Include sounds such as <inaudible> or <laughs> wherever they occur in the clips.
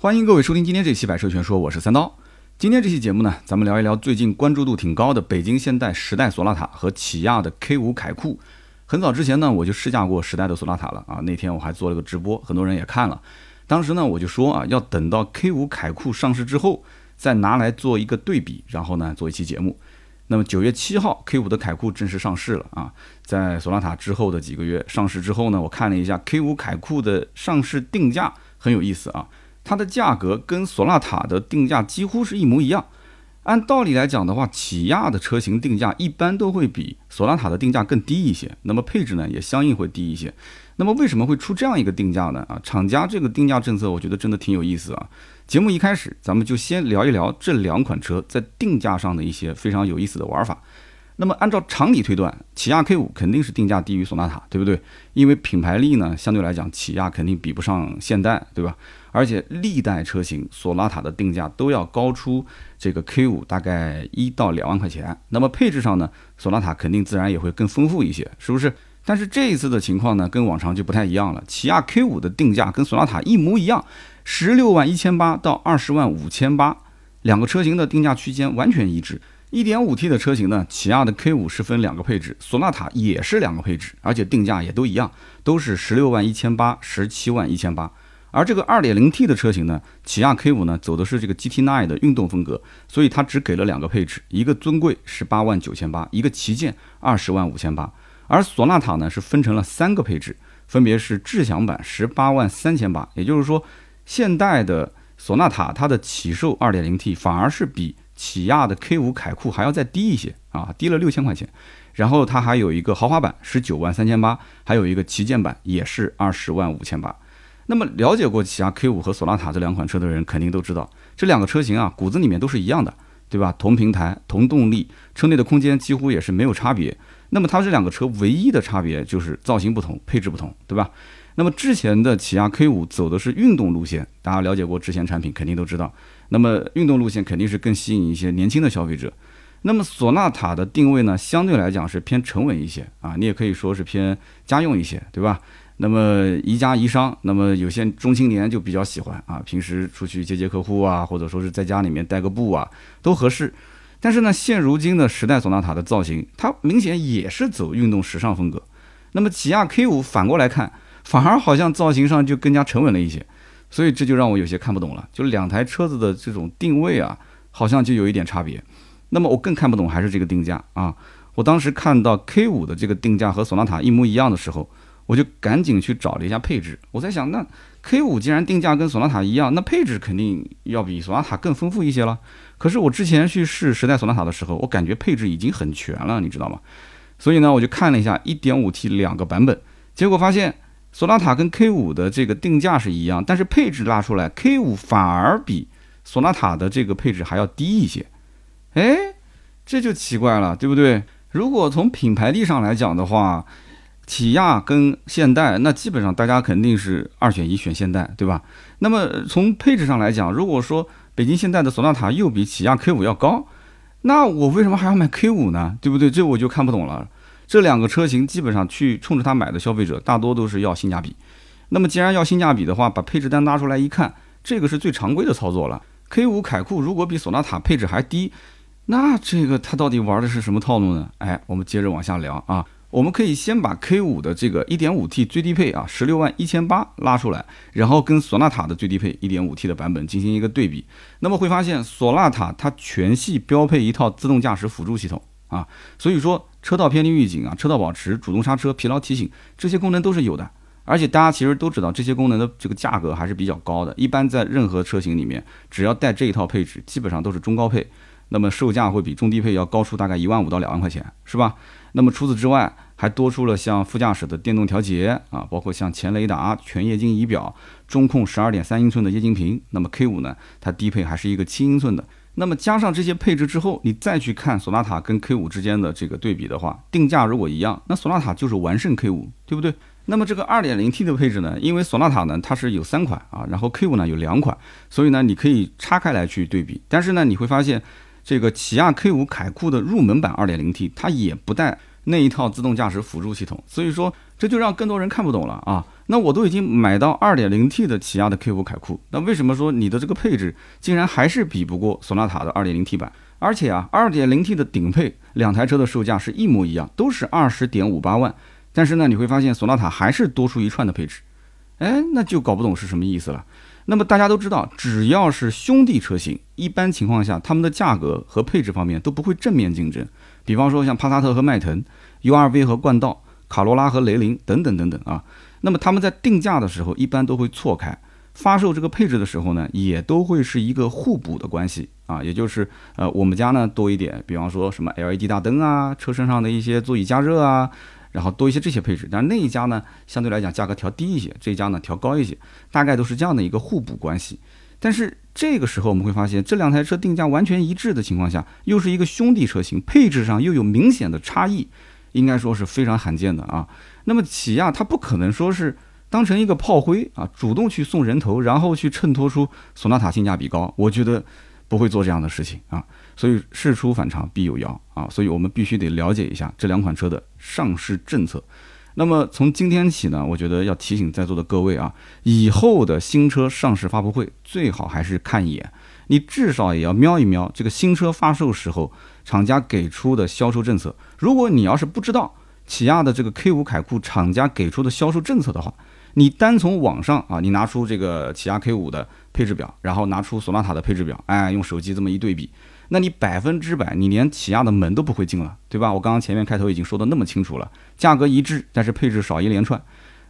欢迎各位收听今天这期《百车全说》，我是三刀。今天这期节目呢，咱们聊一聊最近关注度挺高的北京现代时代索纳塔和起亚的 K5 凯酷。很早之前呢，我就试驾过时代的索纳塔了啊，那天我还做了个直播，很多人也看了。当时呢，我就说啊，要等到 K5 凯酷上市之后，再拿来做一个对比，然后呢，做一期节目。那么九月七号，K5 的凯酷正式上市了啊，在索纳塔之后的几个月上市之后呢，我看了一下 K5 凯酷的上市定价，很有意思啊。它的价格跟索纳塔的定价几乎是一模一样。按道理来讲的话，起亚的车型定价一般都会比索纳塔的定价更低一些，那么配置呢也相应会低一些。那么为什么会出这样一个定价呢？啊，厂家这个定价政策，我觉得真的挺有意思啊。节目一开始，咱们就先聊一聊这两款车在定价上的一些非常有意思的玩法。那么按照常理推断，起亚 K 五肯定是定价低于索纳塔，对不对？因为品牌力呢，相对来讲，起亚肯定比不上现代，对吧？而且历代车型索纳塔的定价都要高出这个 K 五大概一到两万块钱。那么配置上呢，索纳塔肯定自然也会更丰富一些，是不是？但是这一次的情况呢，跟往常就不太一样了。起亚 K 五的定价跟索纳塔一模一样，十六万一千八到二十万五千八，两个车型的定价区间完全一致。一点五 T 的车型呢，起亚的 K 五是分两个配置，索纳塔也是两个配置，而且定价也都一样，都是十六万一千八、十七万一千八。而这个二点零 T 的车型呢，起亚 K 五呢走的是这个 GT9 的运动风格，所以它只给了两个配置，一个尊贵十八万九千八，一个旗舰二十万五千八。而索纳塔呢是分成了三个配置，分别是智享版十八万三千八，也就是说，现代的索纳塔它的起售二点零 T 反而是比起亚的 K5 凯酷还要再低一些啊，低了六千块钱。然后它还有一个豪华版，十九万三千八，还有一个旗舰版，也是二十万五千八。那么了解过起亚 K5 和索纳塔这两款车的人，肯定都知道，这两个车型啊，骨子里面都是一样的，对吧？同平台、同动力，车内的空间几乎也是没有差别。那么它这两个车唯一的差别就是造型不同，配置不同，对吧？那么之前的起亚 K5 走的是运动路线，大家了解过之前产品肯定都知道。那么运动路线肯定是更吸引一些年轻的消费者。那么索纳塔的定位呢，相对来讲是偏沉稳一些啊，你也可以说是偏家用一些，对吧？那么宜家宜商，那么有些中青年就比较喜欢啊，平时出去接接客户啊，或者说是在家里面带个步啊，都合适。但是呢，现如今的时代索纳塔的造型，它明显也是走运动时尚风格。那么起亚 K5 反过来看。反而好像造型上就更加沉稳了一些，所以这就让我有些看不懂了。就两台车子的这种定位啊，好像就有一点差别。那么我更看不懂还是这个定价啊！我当时看到 K 五的这个定价和索纳塔一模一样的时候，我就赶紧去找了一下配置。我在想，那 K 五既然定价跟索纳塔一样，那配置肯定要比索纳塔更丰富一些了。可是我之前去试时代索纳塔的时候，我感觉配置已经很全了，你知道吗？所以呢，我就看了一下 1.5T 两个版本，结果发现。索纳塔跟 K 五的这个定价是一样，但是配置拉出来，K 五反而比索纳塔的这个配置还要低一些，哎，这就奇怪了，对不对？如果从品牌力上来讲的话，起亚跟现代，那基本上大家肯定是二选一选现代，对吧？那么从配置上来讲，如果说北京现代的索纳塔又比起亚 K 五要高，那我为什么还要买 K 五呢？对不对？这我就看不懂了。这两个车型基本上去冲着它买的消费者大多都是要性价比。那么既然要性价比的话，把配置单拉出来一看，这个是最常规的操作了。K5 凯酷如果比索纳塔配置还低，那这个它到底玩的是什么套路呢？哎，我们接着往下聊啊。我们可以先把 K5 的这个 1.5T 最低配啊，十六万一千八拉出来，然后跟索纳塔的最低配 1.5T 的版本进行一个对比。那么会发现，索纳塔它全系标配一套自动驾驶辅助系统啊，所以说。车道偏离预警啊，车道保持、主动刹车、疲劳提醒这些功能都是有的，而且大家其实都知道这些功能的这个价格还是比较高的。一般在任何车型里面，只要带这一套配置，基本上都是中高配，那么售价会比中低配要高出大概一万五到两万块钱，是吧？那么除此之外，还多出了像副驾驶的电动调节啊，包括像前雷达、全液晶仪表、中控十二点三英寸的液晶屏。那么 K 五呢，它低配还是一个七英寸的。那么加上这些配置之后，你再去看索纳塔跟 K5 之间的这个对比的话，定价如果一样，那索纳塔就是完胜 K5，对不对？那么这个 2.0T 的配置呢，因为索纳塔呢它是有三款啊，然后 K5 呢有两款，所以呢你可以拆开来去对比。但是呢你会发现，这个起亚 K5 凯酷的入门版 2.0T 它也不带那一套自动驾驶辅助系统，所以说这就让更多人看不懂了啊。那我都已经买到 2.0T 的起亚的 K5 凯酷，那为什么说你的这个配置竟然还是比不过索纳塔的 2.0T 版？而且啊，2.0T 的顶配两台车的售价是一模一样，都是二十点五八万，但是呢，你会发现索纳塔还是多出一串的配置，哎，那就搞不懂是什么意思了。那么大家都知道，只要是兄弟车型，一般情况下，他们的价格和配置方面都不会正面竞争。比方说像帕萨特和迈腾，URV 和冠道，卡罗拉和雷凌等等等等啊。那么他们在定价的时候，一般都会错开；发售这个配置的时候呢，也都会是一个互补的关系啊。也就是呃，我们家呢多一点，比方说什么 LED 大灯啊，车身上的一些座椅加热啊。然后多一些这些配置，但是那一家呢，相对来讲价格调低一些，这一家呢调高一些，大概都是这样的一个互补关系。但是这个时候我们会发现，这两台车定价完全一致的情况下，又是一个兄弟车型，配置上又有明显的差异，应该说是非常罕见的啊。那么起亚它不可能说是当成一个炮灰啊，主动去送人头，然后去衬托出索纳塔性价比高，我觉得不会做这样的事情啊。所以事出反常必有妖啊，所以我们必须得了解一下这两款车的上市政策。那么从今天起呢，我觉得要提醒在座的各位啊，以后的新车上市发布会最好还是看一眼，你至少也要瞄一瞄这个新车发售时候厂家给出的销售政策。如果你要是不知道起亚的这个 K 五凯酷厂家给出的销售政策的话，你单从网上啊，你拿出这个起亚 K 五的配置表，然后拿出索纳塔的配置表，哎，用手机这么一对比。那你百分之百，你连起亚的门都不会进了，对吧？我刚刚前面开头已经说的那么清楚了，价格一致，但是配置少一连串。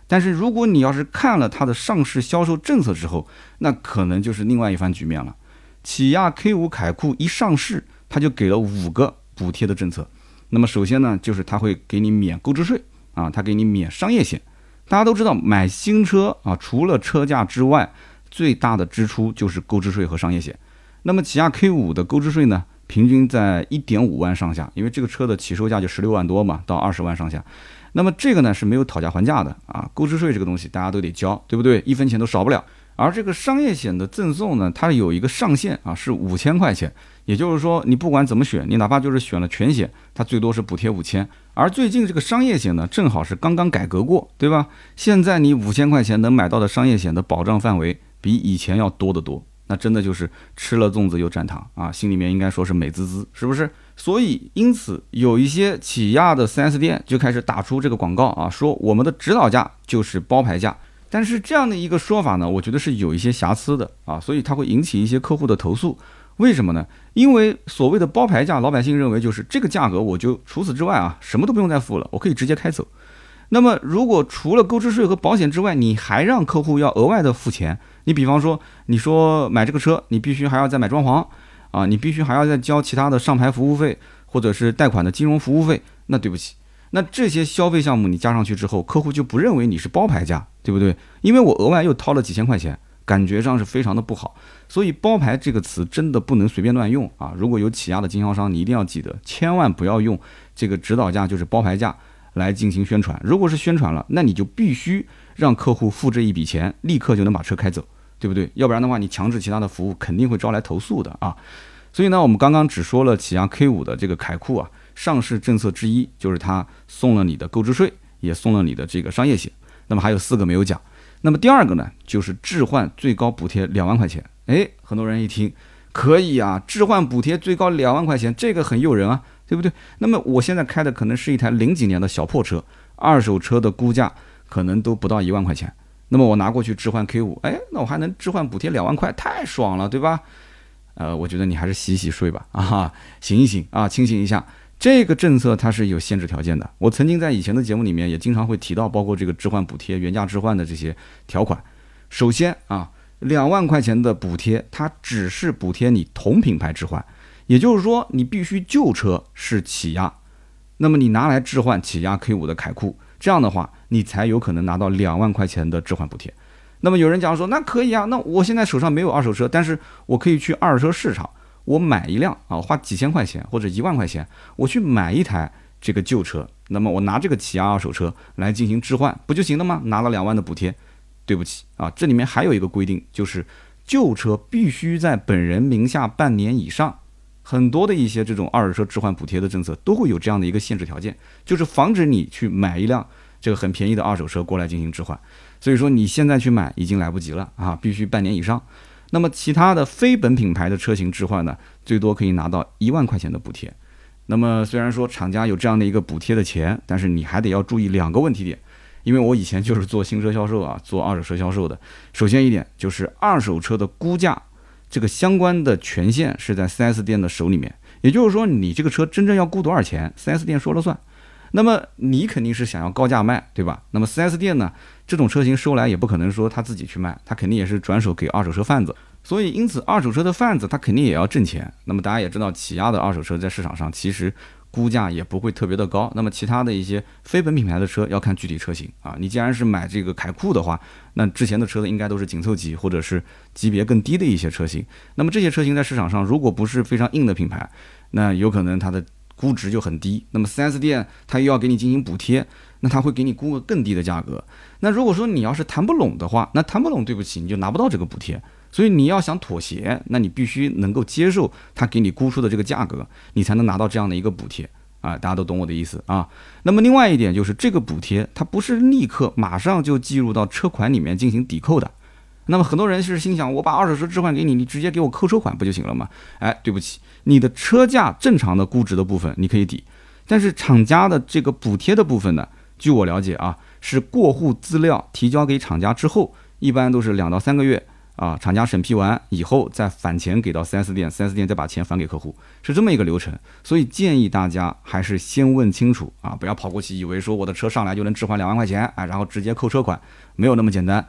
但是如果你要是看了它的上市销售政策之后，那可能就是另外一番局面了。起亚 K 五凯酷一上市，它就给了五个补贴的政策。那么首先呢，就是它会给你免购置税啊，它给你免商业险。大家都知道，买新车啊，除了车价之外，最大的支出就是购置税和商业险。那么起亚 K 五的购置税呢，平均在一点五万上下，因为这个车的起售价就十六万多嘛，到二十万上下。那么这个呢是没有讨价还价的啊，购置税这个东西大家都得交，对不对？一分钱都少不了。而这个商业险的赠送呢，它有一个上限啊，是五千块钱。也就是说，你不管怎么选，你哪怕就是选了全险，它最多是补贴五千。而最近这个商业险呢，正好是刚刚改革过，对吧？现在你五千块钱能买到的商业险的保障范围，比以前要多得多。那真的就是吃了粽子又蘸糖啊，心里面应该说是美滋滋，是不是？所以因此有一些起亚的 4S 店就开始打出这个广告啊，说我们的指导价就是包牌价。但是这样的一个说法呢，我觉得是有一些瑕疵的啊，所以它会引起一些客户的投诉。为什么呢？因为所谓的包牌价，老百姓认为就是这个价格，我就除此之外啊，什么都不用再付了，我可以直接开走。那么如果除了购置税和保险之外，你还让客户要额外的付钱？你比方说，你说买这个车，你必须还要再买装潢，啊，你必须还要再交其他的上牌服务费，或者是贷款的金融服务费。那对不起，那这些消费项目你加上去之后，客户就不认为你是包牌价，对不对？因为我额外又掏了几千块钱，感觉上是非常的不好。所以包牌这个词真的不能随便乱用啊！如果有起亚的经销商，你一定要记得，千万不要用这个指导价就是包牌价来进行宣传。如果是宣传了，那你就必须让客户付这一笔钱，立刻就能把车开走。对不对？要不然的话，你强制其他的服务肯定会招来投诉的啊。所以呢，我们刚刚只说了起亚 K 五的这个凯酷啊，上市政策之一就是它送了你的购置税，也送了你的这个商业险。那么还有四个没有讲。那么第二个呢，就是置换最高补贴两万块钱。哎，很多人一听，可以啊，置换补贴最高两万块钱，这个很诱人啊，对不对？那么我现在开的可能是一台零几年的小破车，二手车的估价可能都不到一万块钱。那么我拿过去置换 K 五，哎，那我还能置换补贴两万块，太爽了，对吧？呃，我觉得你还是洗洗睡吧，啊，醒一醒啊，清醒一下。这个政策它是有限制条件的。我曾经在以前的节目里面也经常会提到，包括这个置换补贴、原价置换的这些条款。首先啊，两万块钱的补贴，它只是补贴你同品牌置换，也就是说你必须旧车是起亚，那么你拿来置换起亚 K 五的凯酷。这样的话，你才有可能拿到两万块钱的置换补贴。那么有人讲说，那可以啊，那我现在手上没有二手车，但是我可以去二手车市场，我买一辆啊，花几千块钱或者一万块钱，我去买一台这个旧车，那么我拿这个起亚二手车来进行置换，不就行了吗？拿了两万的补贴。对不起啊，这里面还有一个规定，就是旧车必须在本人名下半年以上。很多的一些这种二手车置换补贴的政策都会有这样的一个限制条件，就是防止你去买一辆这个很便宜的二手车过来进行置换。所以说你现在去买已经来不及了啊，必须半年以上。那么其他的非本品牌的车型置换呢，最多可以拿到一万块钱的补贴。那么虽然说厂家有这样的一个补贴的钱，但是你还得要注意两个问题点。因为我以前就是做新车销售啊，做二手车销售的。首先一点就是二手车的估价，这个相关的权限是在 4S 店的手里面。也就是说，你这个车真正要估多少钱，4S 店说了算。那么你肯定是想要高价卖，对吧？那么 4S 店呢，这种车型收来也不可能说他自己去卖，他肯定也是转手给二手车贩子。所以因此，二手车的贩子他肯定也要挣钱。那么大家也知道，起亚的二手车在市场上其实。估价也不会特别的高，那么其他的一些非本品牌的车要看具体车型啊。你既然是买这个凯酷的话，那之前的车子应该都是紧凑级或者是级别更低的一些车型。那么这些车型在市场上如果不是非常硬的品牌，那有可能它的估值就很低。那么 4S 店它又要给你进行补贴，那他会给你估个更低的价格。那如果说你要是谈不拢的话，那谈不拢，对不起，你就拿不到这个补贴。所以你要想妥协，那你必须能够接受他给你估出的这个价格，你才能拿到这样的一个补贴啊！大家都懂我的意思啊。那么另外一点就是，这个补贴它不是立刻马上就计入到车款里面进行抵扣的。那么很多人是心想，我把二手车置换给你，你直接给我扣车款不就行了吗？哎，对不起，你的车价正常的估值的部分你可以抵，但是厂家的这个补贴的部分呢，据我了解啊，是过户资料提交给厂家之后，一般都是两到三个月。啊，厂家审批完以后再返钱给到 4S 店，4S 店再把钱返给客户，是这么一个流程。所以建议大家还是先问清楚啊，不要跑过去以为说我的车上来就能置换两万块钱，哎，然后直接扣车款，没有那么简单。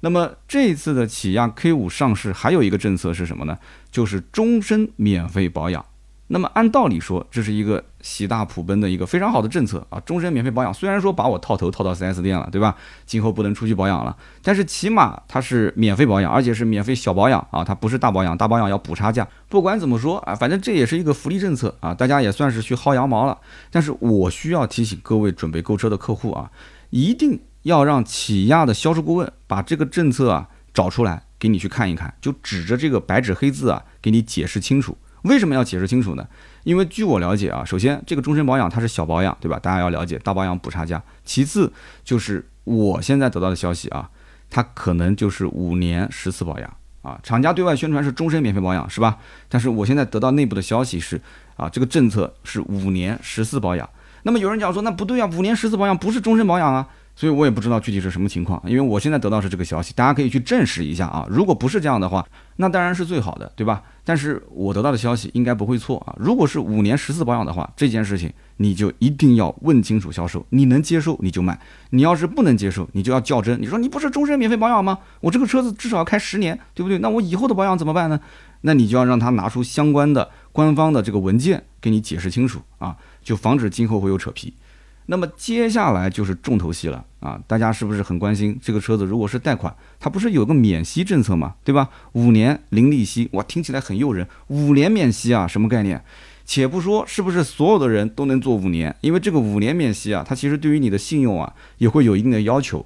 那么这次的起亚 K5 上市还有一个政策是什么呢？就是终身免费保养。那么按道理说，这是一个喜大普奔的一个非常好的政策啊！终身免费保养，虽然说把我套头套到 4S 店了，对吧？今后不能出去保养了，但是起码它是免费保养，而且是免费小保养啊，它不是大保养，大保养要补差价。不管怎么说啊，反正这也是一个福利政策啊，大家也算是去薅羊毛了。但是我需要提醒各位准备购车的客户啊，一定要让起亚的销售顾问把这个政策啊找出来给你去看一看，就指着这个白纸黑字啊给你解释清楚。为什么要解释清楚呢？因为据我了解啊，首先这个终身保养它是小保养，对吧？大家要了解大保养补差价。其次就是我现在得到的消息啊，它可能就是五年十次保养啊。厂家对外宣传是终身免费保养，是吧？但是我现在得到内部的消息是啊，这个政策是五年十次保养。那么有人讲说那不对啊，五年十次保养不是终身保养啊。所以我也不知道具体是什么情况，因为我现在得到是这个消息，大家可以去证实一下啊。如果不是这样的话，那当然是最好的，对吧？但是我得到的消息应该不会错啊。如果是五年十次保养的话，这件事情你就一定要问清楚销售，你能接受你就买，你要是不能接受，你就要较真。你说你不是终身免费保养吗？我这个车子至少要开十年，对不对？那我以后的保养怎么办呢？那你就要让他拿出相关的官方的这个文件给你解释清楚啊，就防止今后会有扯皮。那么接下来就是重头戏了啊！大家是不是很关心这个车子？如果是贷款，它不是有个免息政策嘛，对吧？五年零利息，哇，听起来很诱人。五年免息啊，什么概念？且不说是不是所有的人都能做五年，因为这个五年免息啊，它其实对于你的信用啊也会有一定的要求。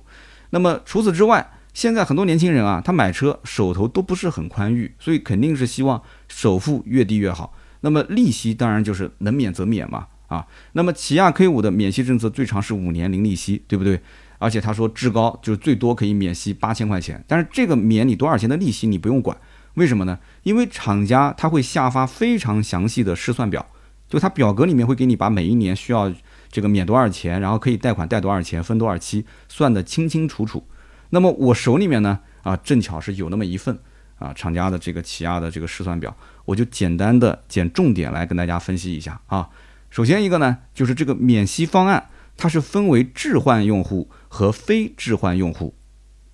那么除此之外，现在很多年轻人啊，他买车手头都不是很宽裕，所以肯定是希望首付越低越好。那么利息当然就是能免则免嘛。啊，那么起亚 K 五的免息政策最长是五年零利息，对不对？而且他说至高就是最多可以免息八千块钱，但是这个免你多少钱的利息你不用管，为什么呢？因为厂家他会下发非常详细的试算表，就他表格里面会给你把每一年需要这个免多少钱，然后可以贷款贷多少钱，分多少期，算得清清楚楚。那么我手里面呢，啊，正巧是有那么一份啊，厂家的这个起亚的这个试算表，我就简单的捡重点来跟大家分析一下啊。首先一个呢，就是这个免息方案，它是分为置换用户和非置换用户。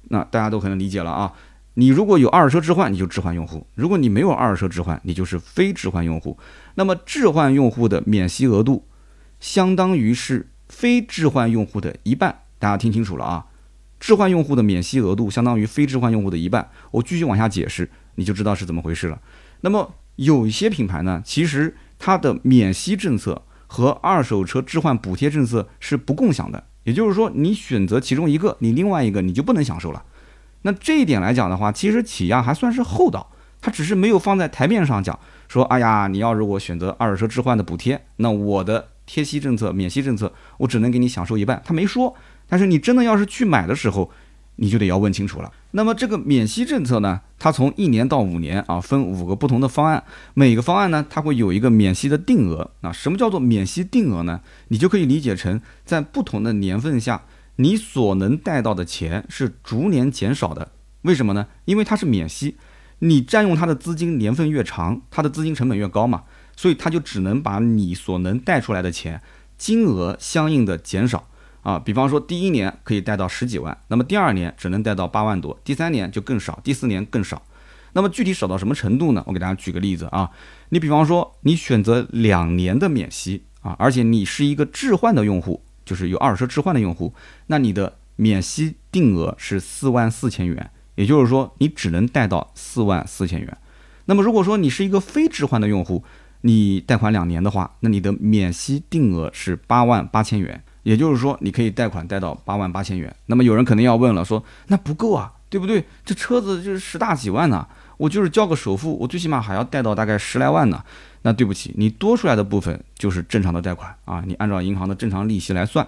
那大家都可能理解了啊。你如果有二手车置换，你就置换用户；如果你没有二手车置换，你就是非置换用户。那么置换用户的免息额度，相当于是非置换用户的一半。大家听清楚了啊！置换用户的免息额度相当于非置换用户的一半。我继续往下解释，你就知道是怎么回事了。那么有一些品牌呢，其实它的免息政策。和二手车置换补贴政策是不共享的，也就是说，你选择其中一个，你另外一个你就不能享受了。那这一点来讲的话，其实起亚还算是厚道，它只是没有放在台面上讲，说，哎呀，你要如果选择二手车置换的补贴，那我的贴息政策、免息政策，我只能给你享受一半，他没说。但是你真的要是去买的时候，你就得要问清楚了。那么这个免息政策呢，它从一年到五年啊，分五个不同的方案，每个方案呢，它会有一个免息的定额那。什么叫做免息定额呢？你就可以理解成在不同的年份下，你所能贷到的钱是逐年减少的。为什么呢？因为它是免息，你占用它的资金年份越长，它的资金成本越高嘛，所以它就只能把你所能贷出来的钱金额相应的减少。啊，比方说第一年可以贷到十几万，那么第二年只能贷到八万多，第三年就更少，第四年更少。那么具体少到什么程度呢？我给大家举个例子啊，你比方说你选择两年的免息啊，而且你是一个置换的用户，就是有二手车置换的用户，那你的免息定额是四万四千元，也就是说你只能贷到四万四千元。那么如果说你是一个非置换的用户，你贷款两年的话，那你的免息定额是八万八千元。也就是说，你可以贷款贷到八万八千元。那么有人肯定要问了，说那不够啊，对不对？这车子就是十大几万呢，我就是交个首付，我最起码还要贷到大概十来万呢。那对不起，你多出来的部分就是正常的贷款啊，你按照银行的正常利息来算。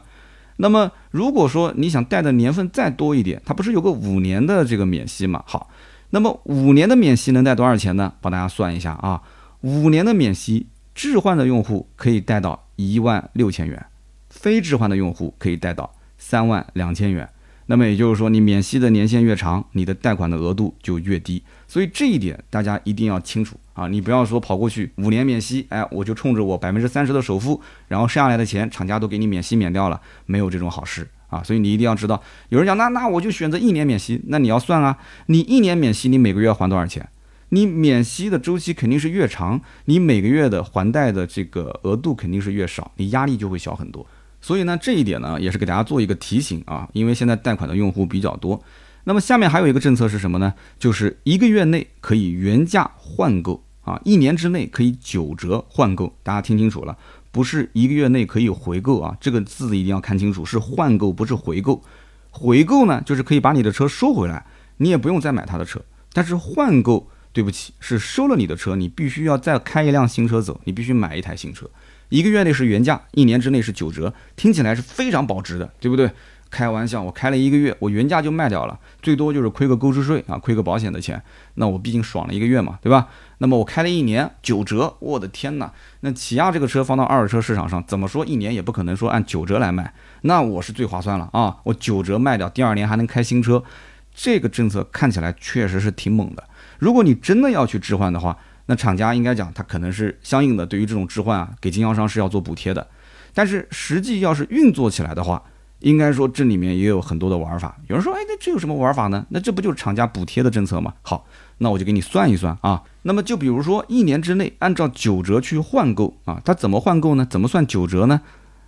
那么如果说你想贷的年份再多一点，它不是有个五年的这个免息嘛？好，那么五年的免息能贷多少钱呢？帮大家算一下啊，五年的免息，置换的用户可以贷到一万六千元。非置换的用户可以贷到三万两千元，那么也就是说，你免息的年限越长，你的贷款的额度就越低。所以这一点大家一定要清楚啊！你不要说跑过去五年免息，哎，我就冲着我百分之三十的首付，然后剩下来的钱厂家都给你免息免掉了，没有这种好事啊！所以你一定要知道，有人讲那那我就选择一年免息，那你要算啊，你一年免息，你每个月要还多少钱？你免息的周期肯定是越长，你每个月的还贷的这个额度肯定是越少，你压力就会小很多。所以呢，这一点呢，也是给大家做一个提醒啊，因为现在贷款的用户比较多。那么下面还有一个政策是什么呢？就是一个月内可以原价换购啊，一年之内可以九折换购。大家听清楚了，不是一个月内可以回购啊，这个字一定要看清楚，是换购，不是回购。回购呢，就是可以把你的车收回来，你也不用再买他的车。但是换购，对不起，是收了你的车，你必须要再开一辆新车走，你必须买一台新车。一个月内是原价，一年之内是九折，听起来是非常保值的，对不对？开玩笑，我开了一个月，我原价就卖掉了，最多就是亏个购置税啊，亏个保险的钱，那我毕竟爽了一个月嘛，对吧？那么我开了一年九折，我的天哪！那起亚这个车放到二手车市场上，怎么说一年也不可能说按九折来卖，那我是最划算了啊！我九折卖掉，第二年还能开新车，这个政策看起来确实是挺猛的。如果你真的要去置换的话，那厂家应该讲，他可能是相应的对于这种置换啊，给经销商是要做补贴的。但是实际要是运作起来的话，应该说这里面也有很多的玩法。有人说，哎，那这有什么玩法呢？那这不就是厂家补贴的政策吗？好，那我就给你算一算啊。那么就比如说一年之内按照九折去换购啊，它怎么换购呢？怎么算九折呢？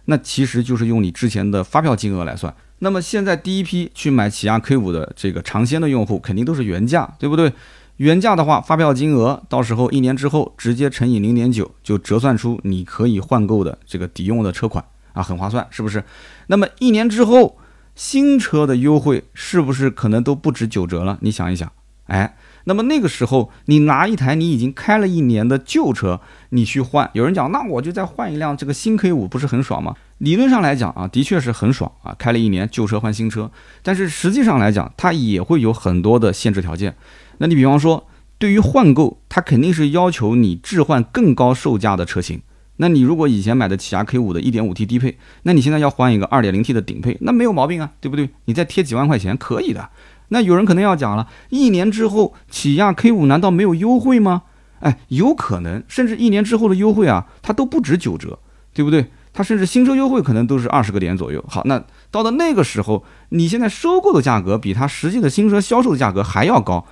那其实就是用你之前的发票金额来算。那么现在第一批去买起亚 K 五的这个尝鲜的用户，肯定都是原价，对不对？原价的话，发票金额到时候一年之后直接乘以零点九，就折算出你可以换购的这个抵用的车款啊，很划算，是不是？那么一年之后，新车的优惠是不是可能都不止九折了？你想一想，哎，那么那个时候你拿一台你已经开了一年的旧车，你去换，有人讲，那我就再换一辆这个新 K 五，不是很爽吗？理论上来讲啊，的确是很爽啊，开了一年旧车换新车，但是实际上来讲，它也会有很多的限制条件。那你比方说，对于换购，它肯定是要求你置换更高售价的车型。那你如果以前买的起亚 K 五的 1.5T 低配，那你现在要换一个 2.0T 的顶配，那没有毛病啊，对不对？你再贴几万块钱可以的。那有人可能要讲了，一年之后起亚 K 五难道没有优惠吗？哎，有可能，甚至一年之后的优惠啊，它都不止九折，对不对？它甚至新车优惠可能都是二十个点左右。好，那到了那个时候，你现在收购的价格比它实际的新车销售的价格还要高。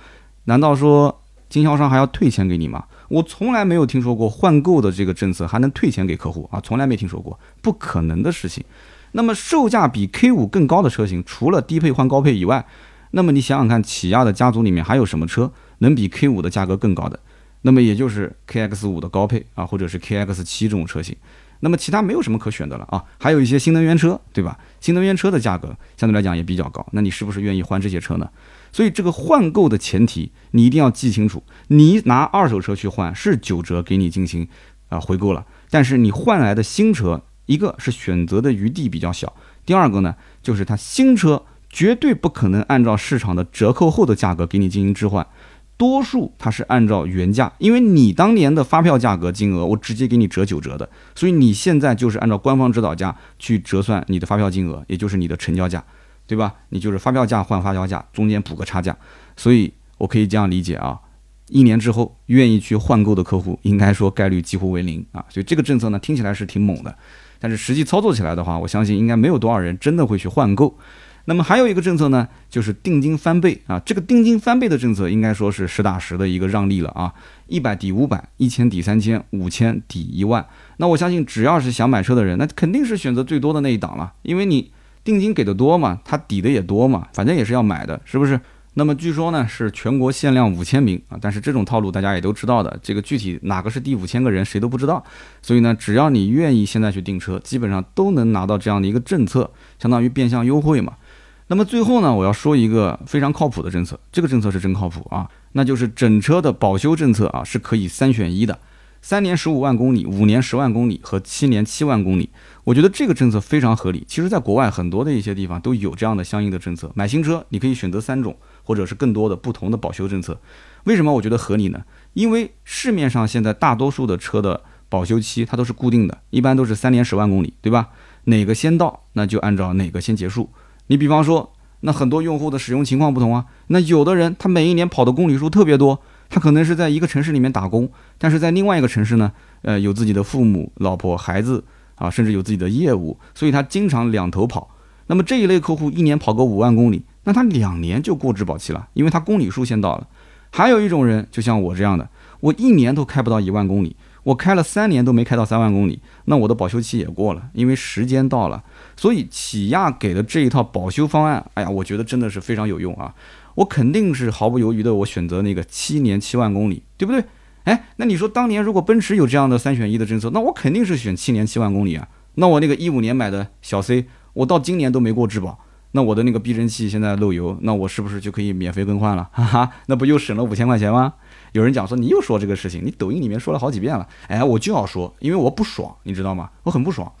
难道说经销商还要退钱给你吗？我从来没有听说过换购的这个政策还能退钱给客户啊，从来没听说过，不可能的事情。那么售价比 K 五更高的车型，除了低配换高配以外，那么你想想看，起亚的家族里面还有什么车能比 K 五的价格更高的？那么也就是 KX 五的高配啊，或者是 KX 七这种车型。那么其他没有什么可选的了啊，还有一些新能源车，对吧？新能源车的价格相对来讲也比较高，那你是不是愿意换这些车呢？所以这个换购的前提，你一定要记清楚。你拿二手车去换是九折给你进行啊回购了，但是你换来的新车，一个是选择的余地比较小，第二个呢，就是它新车绝对不可能按照市场的折扣后的价格给你进行置换。多数它是按照原价，因为你当年的发票价格金额，我直接给你折九折的，所以你现在就是按照官方指导价去折算你的发票金额，也就是你的成交价，对吧？你就是发票价换发票价，中间补个差价，所以我可以这样理解啊，一年之后愿意去换购的客户，应该说概率几乎为零啊，所以这个政策呢听起来是挺猛的，但是实际操作起来的话，我相信应该没有多少人真的会去换购。那么还有一个政策呢，就是定金翻倍啊！这个定金翻倍的政策应该说是实打实的一个让利了啊！一百抵五百，一千抵三千，五千抵一万。那我相信只要是想买车的人，那肯定是选择最多的那一档了，因为你定金给的多嘛，他抵的也多嘛，反正也是要买的，是不是？那么据说呢是全国限量五千名啊，但是这种套路大家也都知道的，这个具体哪个是第五千个人谁都不知道。所以呢，只要你愿意现在去订车，基本上都能拿到这样的一个政策，相当于变相优惠嘛。那么最后呢，我要说一个非常靠谱的政策，这个政策是真靠谱啊，那就是整车的保修政策啊是可以三选一的，三年十五万公里、五年十万公里和七年七万公里，我觉得这个政策非常合理。其实，在国外很多的一些地方都有这样的相应的政策，买新车你可以选择三种或者是更多的不同的保修政策。为什么我觉得合理呢？因为市面上现在大多数的车的保修期它都是固定的，一般都是三年十万公里，对吧？哪个先到，那就按照哪个先结束。你比方说，那很多用户的使用情况不同啊。那有的人他每一年跑的公里数特别多，他可能是在一个城市里面打工，但是在另外一个城市呢，呃，有自己的父母、老婆、孩子啊，甚至有自己的业务，所以他经常两头跑。那么这一类客户一年跑个五万公里，那他两年就过质保期了，因为他公里数先到了。还有一种人，就像我这样的，我一年都开不到一万公里。我开了三年都没开到三万公里，那我的保修期也过了，因为时间到了。所以起亚给的这一套保修方案，哎呀，我觉得真的是非常有用啊！我肯定是毫不犹豫的，我选择那个七年七万公里，对不对？哎，那你说当年如果奔驰有这样的三选一的政策，那我肯定是选七年七万公里啊。那我那个一五年买的小 C，我到今年都没过质保，那我的那个避震器现在漏油，那我是不是就可以免费更换了？<laughs> 哈哈，那不又省了五千块钱吗？有人讲说你又说这个事情，你抖音里面说了好几遍了。哎，我就要说，因为我不爽，你知道吗？我很不爽。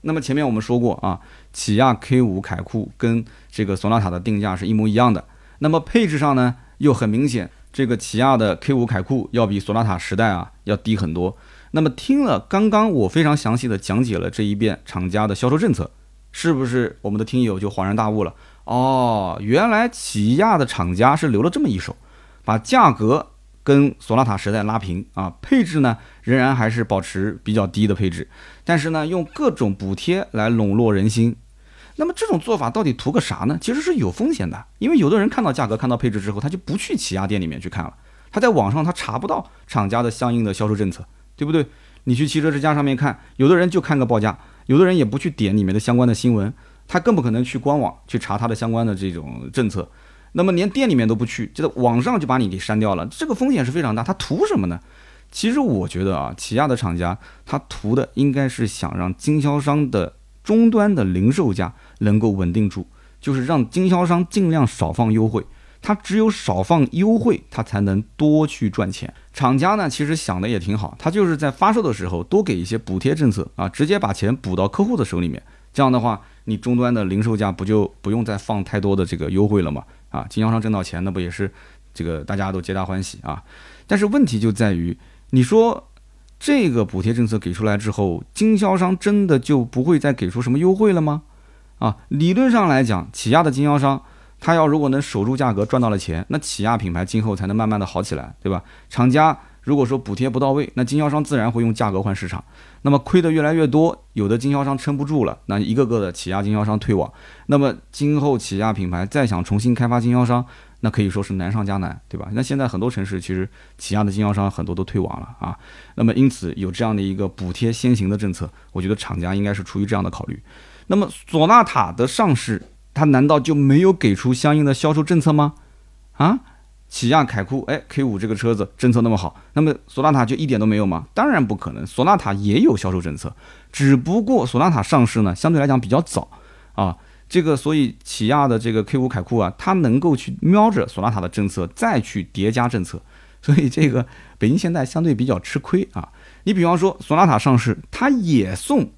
那么前面我们说过啊，起亚 K 五凯酷跟这个索纳塔的定价是一模一样的。那么配置上呢，又很明显，这个起亚的 K5 凯酷要比索纳塔时代啊要低很多。那么听了刚刚我非常详细的讲解了这一遍厂家的销售政策，是不是我们的听友就恍然大悟了？哦，原来起亚的厂家是留了这么一手，把价格。跟索纳塔时代拉平啊，配置呢仍然还是保持比较低的配置，但是呢用各种补贴来笼络人心。那么这种做法到底图个啥呢？其实是有风险的，因为有的人看到价格、看到配置之后，他就不去起亚店里面去看了，他在网上他查不到厂家的相应的销售政策，对不对？你去汽车之家上面看，有的人就看个报价，有的人也不去点里面的相关的新闻，他更不可能去官网去查它的相关的这种政策。那么连店里面都不去，就在网上就把你给删掉了，这个风险是非常大。他图什么呢？其实我觉得啊，起亚的厂家他图的应该是想让经销商的终端的零售价能够稳定住，就是让经销商尽量少放优惠。他只有少放优惠，他才能多去赚钱。厂家呢，其实想的也挺好，他就是在发售的时候多给一些补贴政策啊，直接把钱补到客户的手里面。这样的话，你终端的零售价不就不用再放太多的这个优惠了吗？啊，经销商挣到钱，那不也是这个大家都皆大欢喜啊？但是问题就在于，你说这个补贴政策给出来之后，经销商真的就不会再给出什么优惠了吗？啊，理论上来讲，起亚的经销商他要如果能守住价格，赚到了钱，那起亚品牌今后才能慢慢的好起来，对吧？厂家。如果说补贴不到位，那经销商自然会用价格换市场，那么亏得越来越多，有的经销商撑不住了，那一个个的起亚经销商退网，那么今后起亚品牌再想重新开发经销商，那可以说是难上加难，对吧？那现在很多城市其实起亚的经销商很多都退网了啊，那么因此有这样的一个补贴先行的政策，我觉得厂家应该是出于这样的考虑。那么索纳塔的上市，它难道就没有给出相应的销售政策吗？啊？起亚凯酷，哎，K 五这个车子政策那么好，那么索纳塔就一点都没有吗？当然不可能，索纳塔也有销售政策，只不过索纳塔上市呢，相对来讲比较早啊。这个所以起亚的这个 K 五凯酷啊，它能够去瞄着索纳塔的政策再去叠加政策，<laughs> 所以这个北京现代相对比较吃亏啊。你比方说索纳塔上市，它也送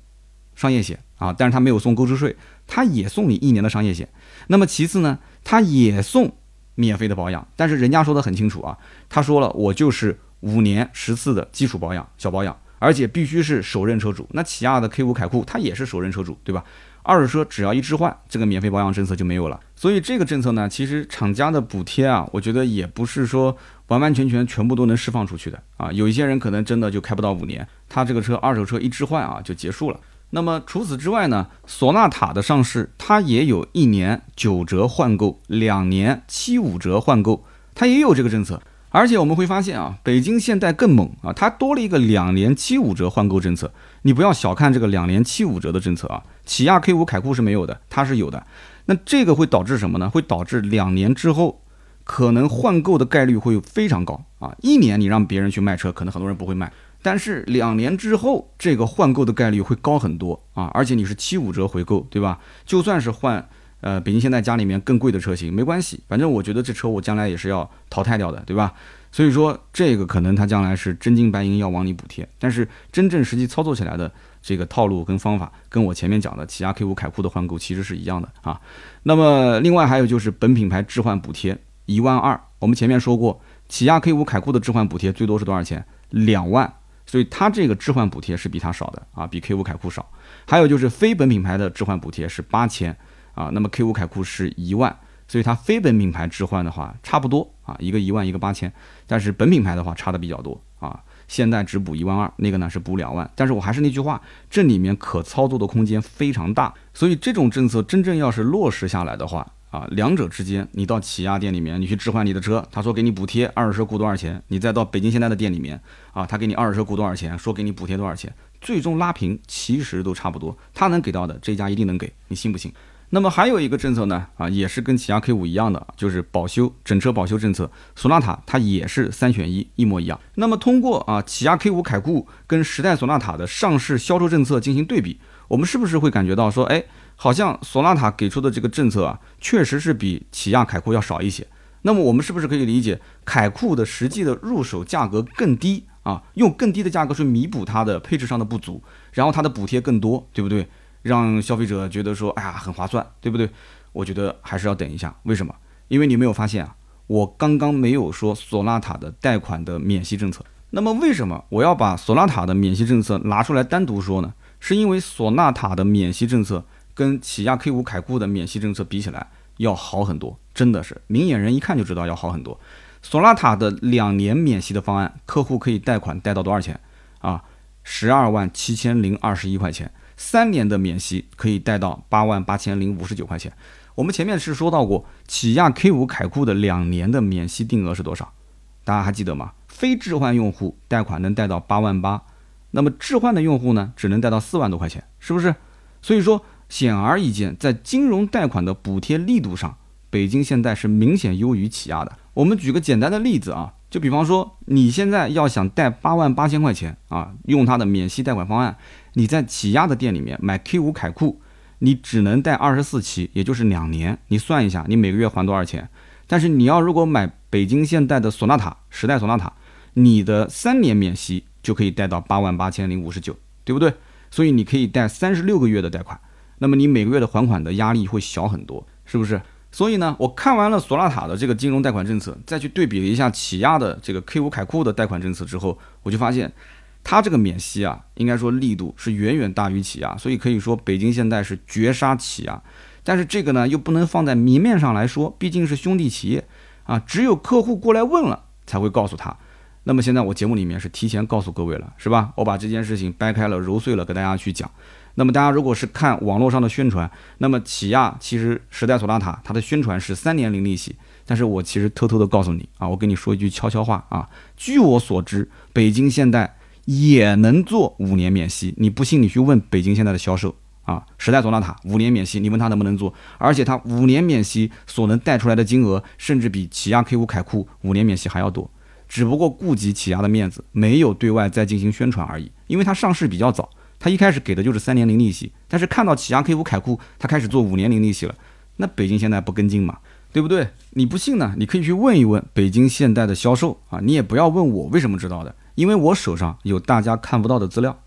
商业险啊，但是它没有送购置税，它也送你一年的商业险。那么其次呢，它也送免费的保养，但是人家说的很清楚啊，他说了，我就是五年十次的基础保养、小保养，而且必须是首任车主。那起亚的 K 五凯酷它也是首任车主，对吧？二手车只要一置换，这个免费保养政策就没有了。所以这个政策呢，其实厂家的补贴啊，我觉得也不是说完完全全全部都能释放出去的啊。有一些人可能真的就开不到五年，他这个车二手车一置换啊就结束了。那么除此之外呢，索纳塔的上市它也有一年九折换购，两年七五折换购，它也有这个政策。而且我们会发现啊，北京现代更猛啊，它多了一个两年七五折换购政策。你不要小看这个两年七五折的政策啊，起亚 K 五凯酷是没有的，它是有的。那这个会导致什么呢？会导致两年之后可能换购的概率会非常高啊。一年你让别人去卖车，可能很多人不会卖，但是两年之后这个换购的概率会高很多啊。而且你是七五折回购，对吧？就算是换。呃，北京现在家里面更贵的车型没关系，反正我觉得这车我将来也是要淘汰掉的，对吧？所以说这个可能它将来是真金白银要往里补贴，但是真正实际操作起来的这个套路跟方法，跟我前面讲的起亚 K 五凯酷的换购其实是一样的啊。那么另外还有就是本品牌置换补贴一万二，我们前面说过，起亚 K 五凯酷的置换补贴最多是多少钱？两万，所以它这个置换补贴是比它少的啊，比 K 五凯酷少。还有就是非本品牌的置换补贴是八千。啊，那么 K 五凯酷是一万，所以它非本品牌置换的话差不多啊，一个一万，一个八千，但是本品牌的话差的比较多啊。现在只补一万二，那个呢是补两万，但是我还是那句话，这里面可操作的空间非常大，所以这种政策真正要是落实下来的话啊，两者之间，你到起亚店里面你去置换你的车，他说给你补贴二手车估多少钱，你再到北京现代的店里面啊，他给你二手车估多少钱，说给你补贴多少钱，最终拉平其实都差不多，他能给到的这家一定能给你信不信？那么还有一个政策呢，啊，也是跟起亚 K 五一样的，就是保修整车保修政策。索纳塔它也是三选一，一模一样。那么通过啊起亚 K 五凯酷跟时代索纳塔的上市销售政策进行对比，我们是不是会感觉到说，哎，好像索纳塔给出的这个政策啊，确实是比起亚凯酷要少一些。那么我们是不是可以理解，凯酷的实际的入手价格更低啊？用更低的价格去弥补它的配置上的不足，然后它的补贴更多，对不对？让消费者觉得说，哎呀，很划算，对不对？我觉得还是要等一下。为什么？因为你没有发现啊，我刚刚没有说索纳塔的贷款的免息政策。那么为什么我要把索纳塔的免息政策拿出来单独说呢？是因为索纳塔的免息政策跟起亚 K 五凯酷的免息政策比起来要好很多，真的是明眼人一看就知道要好很多。索纳塔的两年免息的方案，客户可以贷款贷到多少钱啊？十二万七千零二十一块钱。三年的免息可以贷到八万八千零五十九块钱。我们前面是说到过，起亚 K 五凯酷的两年的免息定额是多少？大家还记得吗？非置换用户贷款能贷到八万八，那么置换的用户呢，只能贷到四万多块钱，是不是？所以说，显而易见，在金融贷款的补贴力度上，北京现代是明显优于起亚的。我们举个简单的例子啊。就比方说，你现在要想贷八万八千块钱啊，用它的免息贷款方案，你在起亚的店里面买 K 五凯酷，你只能贷二十四期，也就是两年。你算一下，你每个月还多少钱？但是你要如果买北京现代的索纳塔，时代索纳塔，你的三年免息就可以贷到八万八千零五十九，对不对？所以你可以贷三十六个月的贷款，那么你每个月的还款的压力会小很多，是不是？所以呢，我看完了索纳塔的这个金融贷款政策，再去对比了一下起亚的这个 K 五凯酷的贷款政策之后，我就发现，它这个免息啊，应该说力度是远远大于起亚，所以可以说北京现代是绝杀起亚。但是这个呢，又不能放在明面上来说，毕竟是兄弟企业啊，只有客户过来问了才会告诉他。那么现在我节目里面是提前告诉各位了，是吧？我把这件事情掰开了揉碎了给大家去讲。那么大家如果是看网络上的宣传，那么起亚其实时代索纳塔它的宣传是三年零利息，但是我其实偷偷的告诉你啊，我跟你说一句悄悄话啊，据我所知，北京现代也能做五年免息，你不信你去问北京现代的销售啊，时代索纳塔五年免息，你问他能不能做，而且他五年免息所能贷出来的金额，甚至比起亚 K 五凯酷五年免息还要多，只不过顾及起亚的面子，没有对外再进行宣传而已，因为它上市比较早。他一开始给的就是三年零利息，但是看到起亚 K 五凯酷，他开始做五年零利息了，那北京现在不跟进嘛，对不对？你不信呢？你可以去问一问北京现代的销售啊，你也不要问我为什么知道的，因为我手上有大家看不到的资料。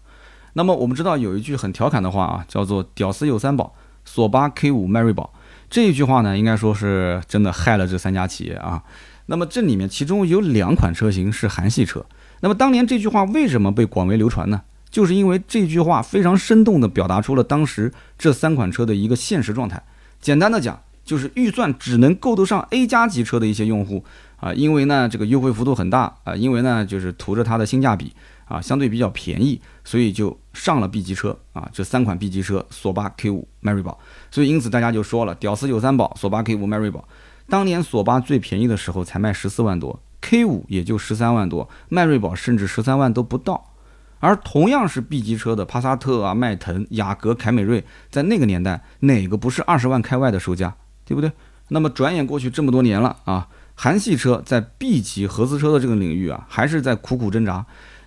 那么我们知道有一句很调侃的话啊，叫做“屌丝有三宝”，索八 K 五迈锐宝。这一句话呢，应该说是真的害了这三家企业啊。那么这里面其中有两款车型是韩系车。那么当年这句话为什么被广为流传呢？就是因为这句话非常生动地表达出了当时这三款车的一个现实状态。简单的讲，就是预算只能够得上 A 加级车的一些用户啊，因为呢这个优惠幅度很大啊，因为呢就是图着它的性价比啊，相对比较便宜，所以就上了 B 级车啊。这三款 B 级车，索八 K 五迈锐宝。所以因此大家就说了，屌丝有三宝，索八 K 五迈锐宝。当年索八最便宜的时候才卖十四万多，K 五也就十三万多，迈锐宝甚至十三万都不到。而同样是 B 级车的帕萨特啊、迈腾、雅阁、凯美瑞，在那个年代哪个不是二十万开外的售价，对不对？那么转眼过去这么多年了啊，韩系车在 B 级合资车的这个领域啊，还是在苦苦挣扎。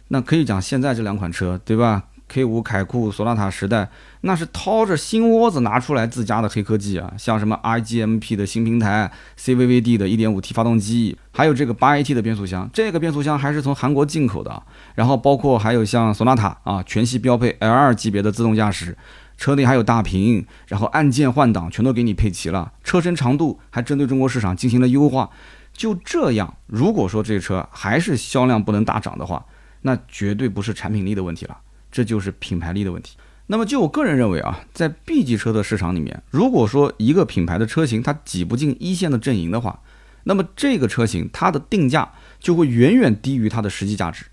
那可以讲现在这两款车，对吧？K 五凯酷、索纳塔时代，那是掏着心窝子拿出来自家的黑科技啊，像什么 iGMP 的新平台、CVVD 的 1.5T 发动机，还有这个 8AT 的变速箱，这个变速箱还是从韩国进口的。然后包括还有像索纳塔啊，全系标配 L2 级别的自动驾驶，车内还有大屏，然后按键换挡全都给你配齐了，车身长度还针对中国市场进行了优化。就这样，如果说这车还是销量不能大涨的话，那绝对不是产品力的问题了。这就是品牌力的问题。那么，就我个人认为啊，在 B 级车的市场里面，如果说一个品牌的车型它挤不进一线的阵营的话，那么这个车型它的定价就会远远低于它的实际价值。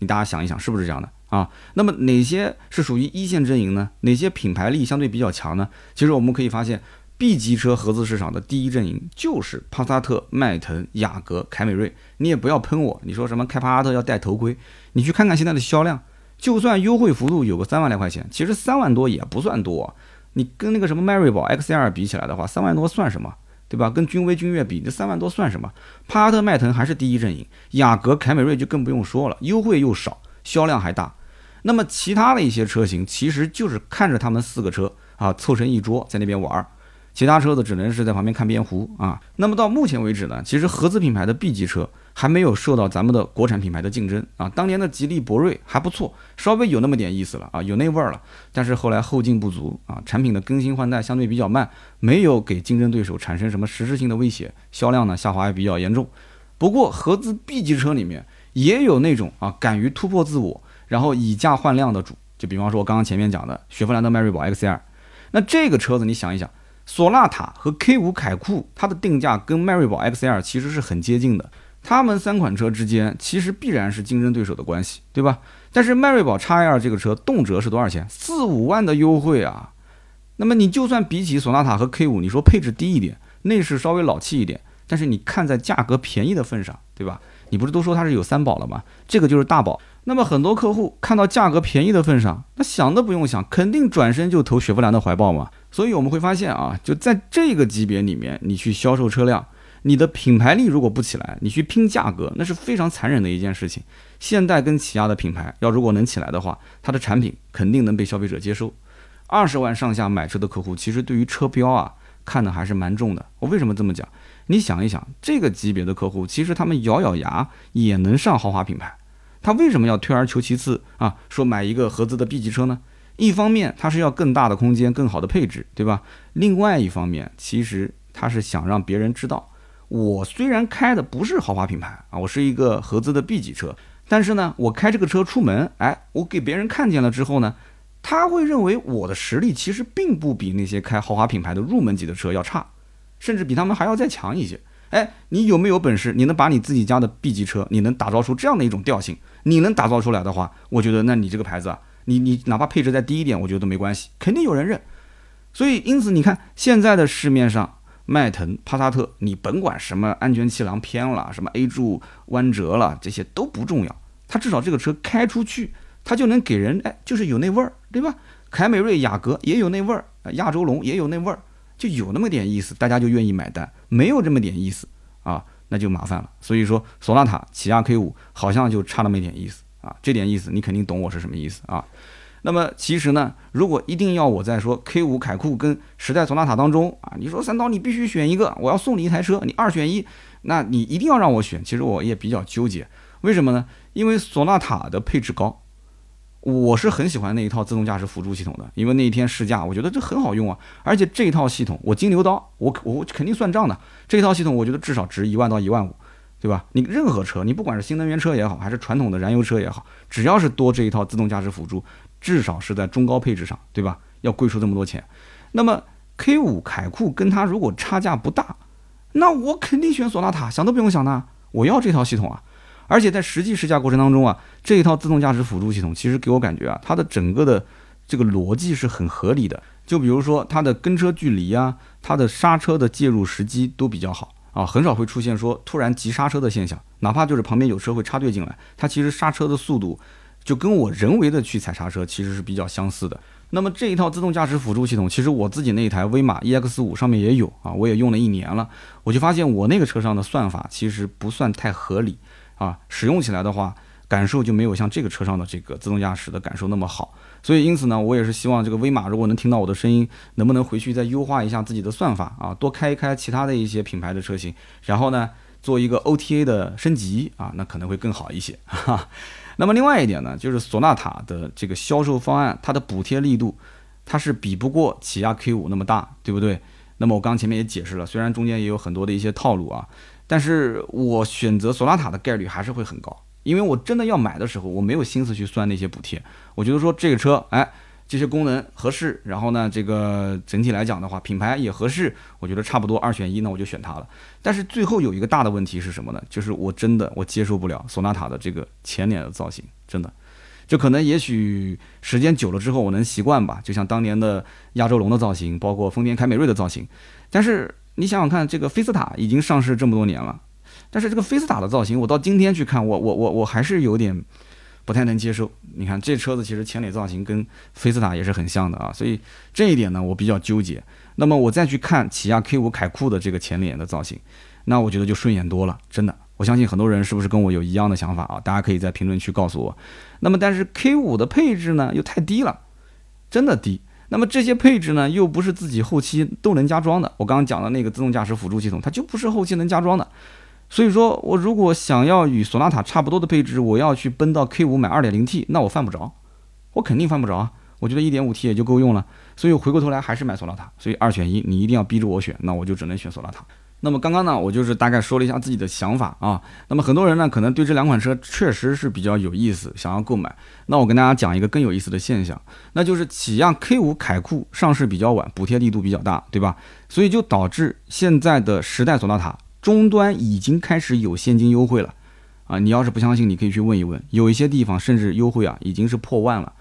你大家想一想，是不是这样的啊？那么哪些是属于一线阵营呢？哪些品牌力相对比较强呢？其实我们可以发现，B 级车合资市场的第一阵营就是帕萨特、迈腾、雅阁、凯美瑞。你也不要喷我，你说什么开帕萨特要戴头盔？你去看看现在的销量。就算优惠幅度有个三万来块钱，其实三万多也不算多。你跟那个什么迈锐宝 XL 比起来的话，三万多算什么，对吧？跟君威、君越比，这三万多算什么？帕萨特、迈腾还是第一阵营，雅阁、凯美瑞就更不用说了，优惠又少，销量还大。那么其他的一些车型，其实就是看着他们四个车啊凑成一桌在那边玩儿。其他车子只能是在旁边看边糊啊。那么到目前为止呢，其实合资品牌的 B 级车还没有受到咱们的国产品牌的竞争啊。当年的吉利博瑞还不错，稍微有那么点意思了啊，有那味儿了。但是后来后劲不足啊，产品的更新换代相对比较慢，没有给竞争对手产生什么实质性的威胁，销量呢下滑也比较严重。不过合资 B 级车里面也有那种啊敢于突破自我，然后以价换量的主，就比方说我刚刚前面讲的雪佛兰的迈锐宝 XL，那这个车子你想一想。索纳塔和 K 五凯酷，它的定价跟迈锐宝 XL 其实是很接近的。它们三款车之间其实必然是竞争对手的关系，对吧？但是迈锐宝 XL 这个车动辄是多少钱？四五万的优惠啊！那么你就算比起索纳塔和 K 五，你说配置低一点，内饰稍微老气一点，但是你看在价格便宜的份上，对吧？你不是都说它是有三宝了吗？这个就是大宝。那么很多客户看到价格便宜的份上，那想都不用想，肯定转身就投雪佛兰的怀抱嘛。所以我们会发现啊，就在这个级别里面，你去销售车辆，你的品牌力如果不起来，你去拼价格，那是非常残忍的一件事情。现代跟起亚的品牌要如果能起来的话，它的产品肯定能被消费者接受。二十万上下买车的客户，其实对于车标啊看的还是蛮重的。我为什么这么讲？你想一想，这个级别的客户，其实他们咬咬牙也能上豪华品牌。他为什么要退而求其次啊？说买一个合资的 B 级车呢？一方面他是要更大的空间、更好的配置，对吧？另外一方面，其实他是想让别人知道，我虽然开的不是豪华品牌啊，我是一个合资的 B 级车，但是呢，我开这个车出门，哎，我给别人看见了之后呢，他会认为我的实力其实并不比那些开豪华品牌的入门级的车要差，甚至比他们还要再强一些。哎，你有没有本事？你能把你自己家的 B 级车，你能打造出这样的一种调性？你能打造出来的话，我觉得那你这个牌子啊，你你哪怕配置再低一点，我觉得都没关系，肯定有人认。所以，因此你看现在的市面上，迈腾、帕萨特，你甭管什么安全气囊偏了，什么 A 柱弯折了，这些都不重要，它至少这个车开出去，它就能给人哎，就是有那味儿，对吧？凯美瑞、雅阁也有那味儿，亚洲龙也有那味儿。就有那么点意思，大家就愿意买单；没有这么点意思啊，那就麻烦了。所以说，索纳塔、起亚 K 五好像就差那么一点意思啊，这点意思你肯定懂我是什么意思啊。那么其实呢，如果一定要我在说 K 五凯酷跟时代索纳塔当中啊，你说三刀你必须选一个，我要送你一台车，你二选一，那你一定要让我选。其实我也比较纠结，为什么呢？因为索纳塔的配置高。我是很喜欢那一套自动驾驶辅助系统的，因为那一天试驾，我觉得这很好用啊。而且这一套系统，我金牛刀，我我肯定算账的。这套系统，我觉得至少值一万到一万五，对吧？你任何车，你不管是新能源车也好，还是传统的燃油车也好，只要是多这一套自动驾驶辅助，至少是在中高配置上，对吧？要贵出这么多钱。那么 K 五凯酷跟它如果差价不大，那我肯定选索纳塔，想都不用想的，我要这套系统啊。而且在实际试驾过程当中啊，这一套自动驾驶辅助系统其实给我感觉啊，它的整个的这个逻辑是很合理的。就比如说它的跟车距离啊，它的刹车的介入时机都比较好啊，很少会出现说突然急刹车的现象。哪怕就是旁边有车会插队进来，它其实刹车的速度就跟我人为的去踩刹车其实是比较相似的。那么这一套自动驾驶辅助系统，其实我自己那一台威马 EX 五上面也有啊，我也用了一年了，我就发现我那个车上的算法其实不算太合理。啊，使用起来的话，感受就没有像这个车上的这个自动驾驶的感受那么好。所以因此呢，我也是希望这个威马如果能听到我的声音，能不能回去再优化一下自己的算法啊，多开一开其他的一些品牌的车型，然后呢，做一个 OTA 的升级啊，那可能会更好一些。哈。<laughs> 那么另外一点呢，就是索纳塔的这个销售方案，它的补贴力度，它是比不过起亚 K 五那么大，对不对？那么我刚前面也解释了，虽然中间也有很多的一些套路啊。但是我选择索纳塔的概率还是会很高，因为我真的要买的时候，我没有心思去算那些补贴。我觉得说这个车，哎，这些功能合适，然后呢，这个整体来讲的话，品牌也合适，我觉得差不多二选一，那我就选它了。但是最后有一个大的问题是什么呢？就是我真的我接受不了索纳塔的这个前脸的造型，真的，就可能也许时间久了之后我能习惯吧，就像当年的亚洲龙的造型，包括丰田凯美瑞的造型，但是。你想想看，这个菲斯塔已经上市这么多年了，但是这个菲斯塔的造型，我到今天去看，我我我我还是有点不太能接受。你看这车子其实前脸造型跟菲斯塔也是很像的啊，所以这一点呢，我比较纠结。那么我再去看起亚 K 五凯酷的这个前脸的造型，那我觉得就顺眼多了，真的。我相信很多人是不是跟我有一样的想法啊？大家可以在评论区告诉我。那么但是 K 五的配置呢，又太低了，真的低。那么这些配置呢，又不是自己后期都能加装的。我刚刚讲的那个自动驾驶辅助系统，它就不是后期能加装的。所以说我如果想要与索纳塔差不多的配置，我要去奔到 K 五买 2.0T，那我犯不着，我肯定犯不着啊。我觉得 1.5T 也就够用了。所以回过头来还是买索纳塔。所以二选一，你一定要逼着我选，那我就只能选索纳塔。那么刚刚呢，我就是大概说了一下自己的想法啊。那么很多人呢，可能对这两款车确实是比较有意思，想要购买。那我跟大家讲一个更有意思的现象，那就是起亚 K 五凯酷上市比较晚，补贴力度比较大，对吧？所以就导致现在的时代索纳塔终端已经开始有现金优惠了啊。你要是不相信，你可以去问一问，有一些地方甚至优惠啊已经是破万了。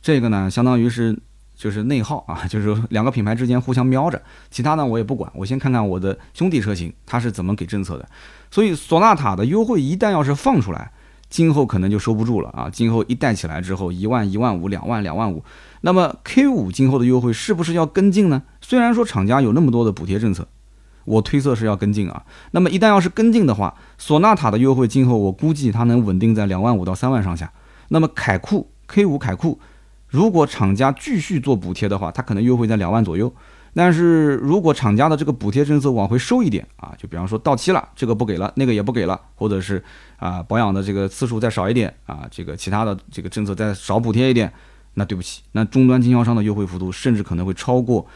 这个呢，相当于是。就是内耗啊，<laughs> 就是两个品牌之间互相瞄着，其他呢我也不管，我先看看我的兄弟车型它是怎么给政策的。所以索纳塔的优惠一旦要是放出来，今后可能就收不住了啊！今后一带起来之后，一万、一万五、两万、两万五，那么 K 五今后的优惠是不是要跟进呢？虽然说厂家有那么多的补贴政策，我推测是要跟进啊。那么一旦要是跟进的话，索纳塔的优惠今后我估计它能稳定在两万五到三万上下。那么凯酷 K 五凯酷。如果厂家继续做补贴的话，它可能优惠在两万左右。但是如果厂家的这个补贴政策往回收一点啊，就比方说到期了，这个不给了，那个也不给了，或者是啊保养的这个次数再少一点啊，这个其他的这个政策再少补贴一点，那对不起，那终端经销商的优惠幅度甚至可能会超过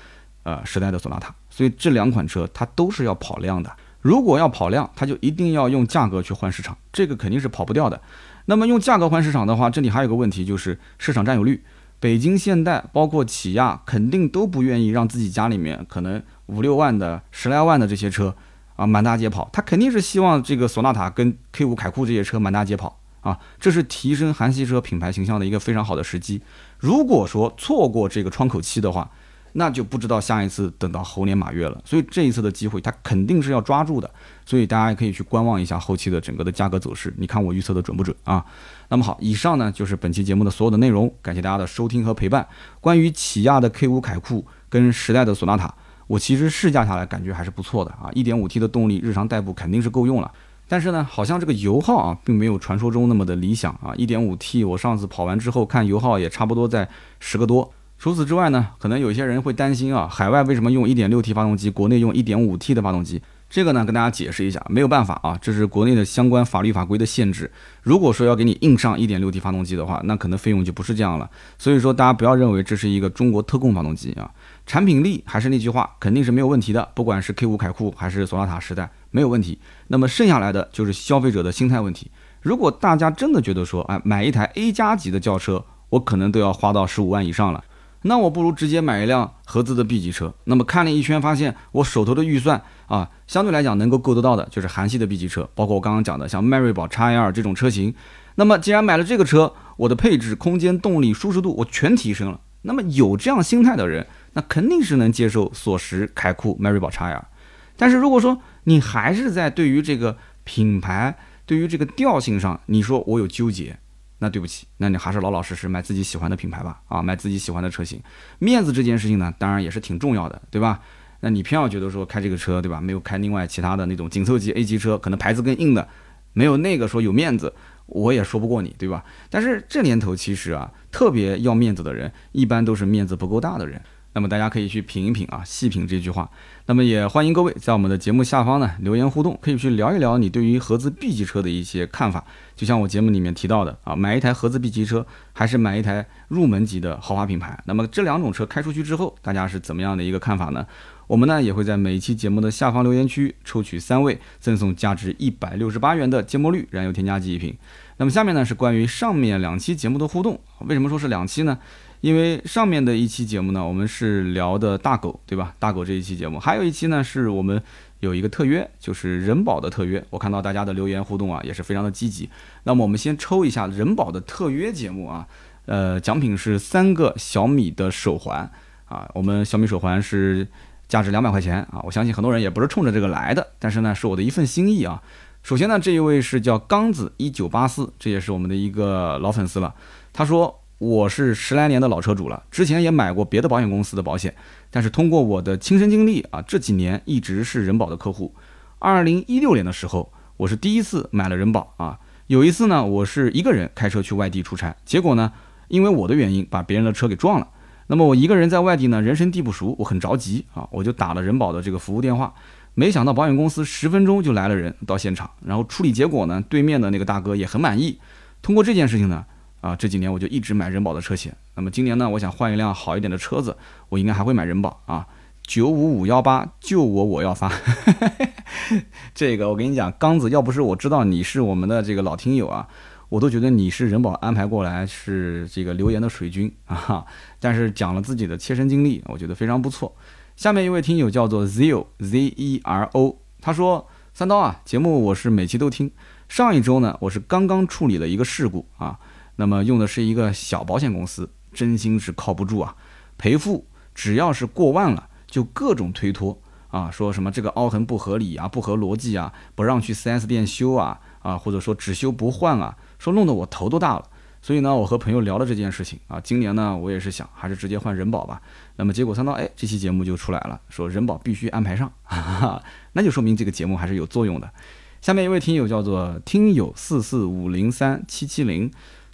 呃时代的索纳塔。所以这两款车它都是要跑量的。如果要跑量，它就一定要用价格去换市场，这个肯定是跑不掉的。那么用价格换市场的话，这里还有个问题就是市场占有率。北京现代包括起亚肯定都不愿意让自己家里面可能五六万的十来万的这些车啊满大街跑，他肯定是希望这个索纳塔跟 K 五凯酷这些车满大街跑啊，这是提升韩系车品牌形象的一个非常好的时机。如果说错过这个窗口期的话，那就不知道下一次等到猴年马月了。所以这一次的机会他肯定是要抓住的，所以大家也可以去观望一下后期的整个的价格走势，你看我预测的准不准啊？那么好，以上呢就是本期节目的所有的内容，感谢大家的收听和陪伴。关于起亚的 K 五凯酷跟时代的索纳塔，我其实试驾下来感觉还是不错的啊。一点五 T 的动力日常代步肯定是够用了，但是呢，好像这个油耗啊，并没有传说中那么的理想啊。1.5T 我上次跑完之后看油耗也差不多在十个多。除此之外呢，可能有些人会担心啊，海外为什么用 1.6T 发动机，国内用 1.5T 的发动机？这个呢，跟大家解释一下，没有办法啊，这是国内的相关法律法规的限制。如果说要给你硬上 1.6T 发动机的话，那可能费用就不是这样了。所以说，大家不要认为这是一个中国特供发动机啊，产品力还是那句话，肯定是没有问题的。不管是 K5 凯酷还是索纳塔时代，没有问题。那么剩下来的就是消费者的心态问题。如果大家真的觉得说，哎，买一台 A 加级的轿车，我可能都要花到十五万以上了。那我不如直接买一辆合资的 B 级车。那么看了一圈，发现我手头的预算啊，相对来讲能够够得到的就是韩系的 B 级车，包括我刚刚讲的像迈锐宝 XL 这种车型。那么既然买了这个车，我的配置、空间、动力、舒适度我全提升了。那么有这样心态的人，那肯定是能接受索十、凯酷、迈锐宝 XL。但是如果说你还是在对于这个品牌、对于这个调性上，你说我有纠结。那对不起，那你还是老老实实买自己喜欢的品牌吧，啊，买自己喜欢的车型。面子这件事情呢，当然也是挺重要的，对吧？那你偏要觉得说开这个车，对吧？没有开另外其他的那种紧凑级 A 级车，可能牌子更硬的，没有那个说有面子，我也说不过你，对吧？但是这年头其实啊，特别要面子的人，一般都是面子不够大的人。那么大家可以去品一品啊，细品这句话。那么也欢迎各位在我们的节目下方呢留言互动，可以去聊一聊你对于合资 B 级车的一些看法。就像我节目里面提到的啊，买一台合资 B 级车还是买一台入门级的豪华品牌？那么这两种车开出去之后，大家是怎么样的一个看法呢？我们呢也会在每一期节目的下方留言区抽取三位，赠送价值一百六十八元的芥末绿燃油添加剂一瓶。那么下面呢是关于上面两期节目的互动，为什么说是两期呢？因为上面的一期节目呢，我们是聊的大狗，对吧？大狗这一期节目，还有一期呢，是我们有一个特约，就是人保的特约。我看到大家的留言互动啊，也是非常的积极。那么我们先抽一下人保的特约节目啊，呃，奖品是三个小米的手环啊。我们小米手环是价值两百块钱啊，我相信很多人也不是冲着这个来的，但是呢，是我的一份心意啊。首先呢，这一位是叫刚子一九八四，这也是我们的一个老粉丝了，他说。我是十来年的老车主了，之前也买过别的保险公司的保险，但是通过我的亲身经历啊，这几年一直是人保的客户。二零一六年的时候，我是第一次买了人保啊。有一次呢，我是一个人开车去外地出差，结果呢，因为我的原因把别人的车给撞了。那么我一个人在外地呢，人生地不熟，我很着急啊，我就打了人保的这个服务电话，没想到保险公司十分钟就来了人到现场，然后处理结果呢，对面的那个大哥也很满意。通过这件事情呢。啊，这几年我就一直买人保的车险。那么今年呢，我想换一辆好一点的车子，我应该还会买人保啊。九五五幺八救我，我要发。<laughs> 这个我跟你讲，刚子，要不是我知道你是我们的这个老听友啊，我都觉得你是人保安排过来是这个留言的水军啊。但是讲了自己的切身经历，我觉得非常不错。下面一位听友叫做 Zero Z E R O，他说：三刀啊，节目我是每期都听。上一周呢，我是刚刚处理了一个事故啊。那么用的是一个小保险公司，真心是靠不住啊！赔付只要是过万了，就各种推脱啊，说什么这个凹痕不合理啊，不合逻辑啊，不让去 4S 店修啊，啊，或者说只修不换啊，说弄得我头都大了。所以呢，我和朋友聊了这件事情啊，今年呢，我也是想还是直接换人保吧。那么结果三刀，哎，这期节目就出来了，说人保必须安排上，<laughs> 哈哈，那就说明这个节目还是有作用的。下面一位听友叫做听友四四五零三七七零。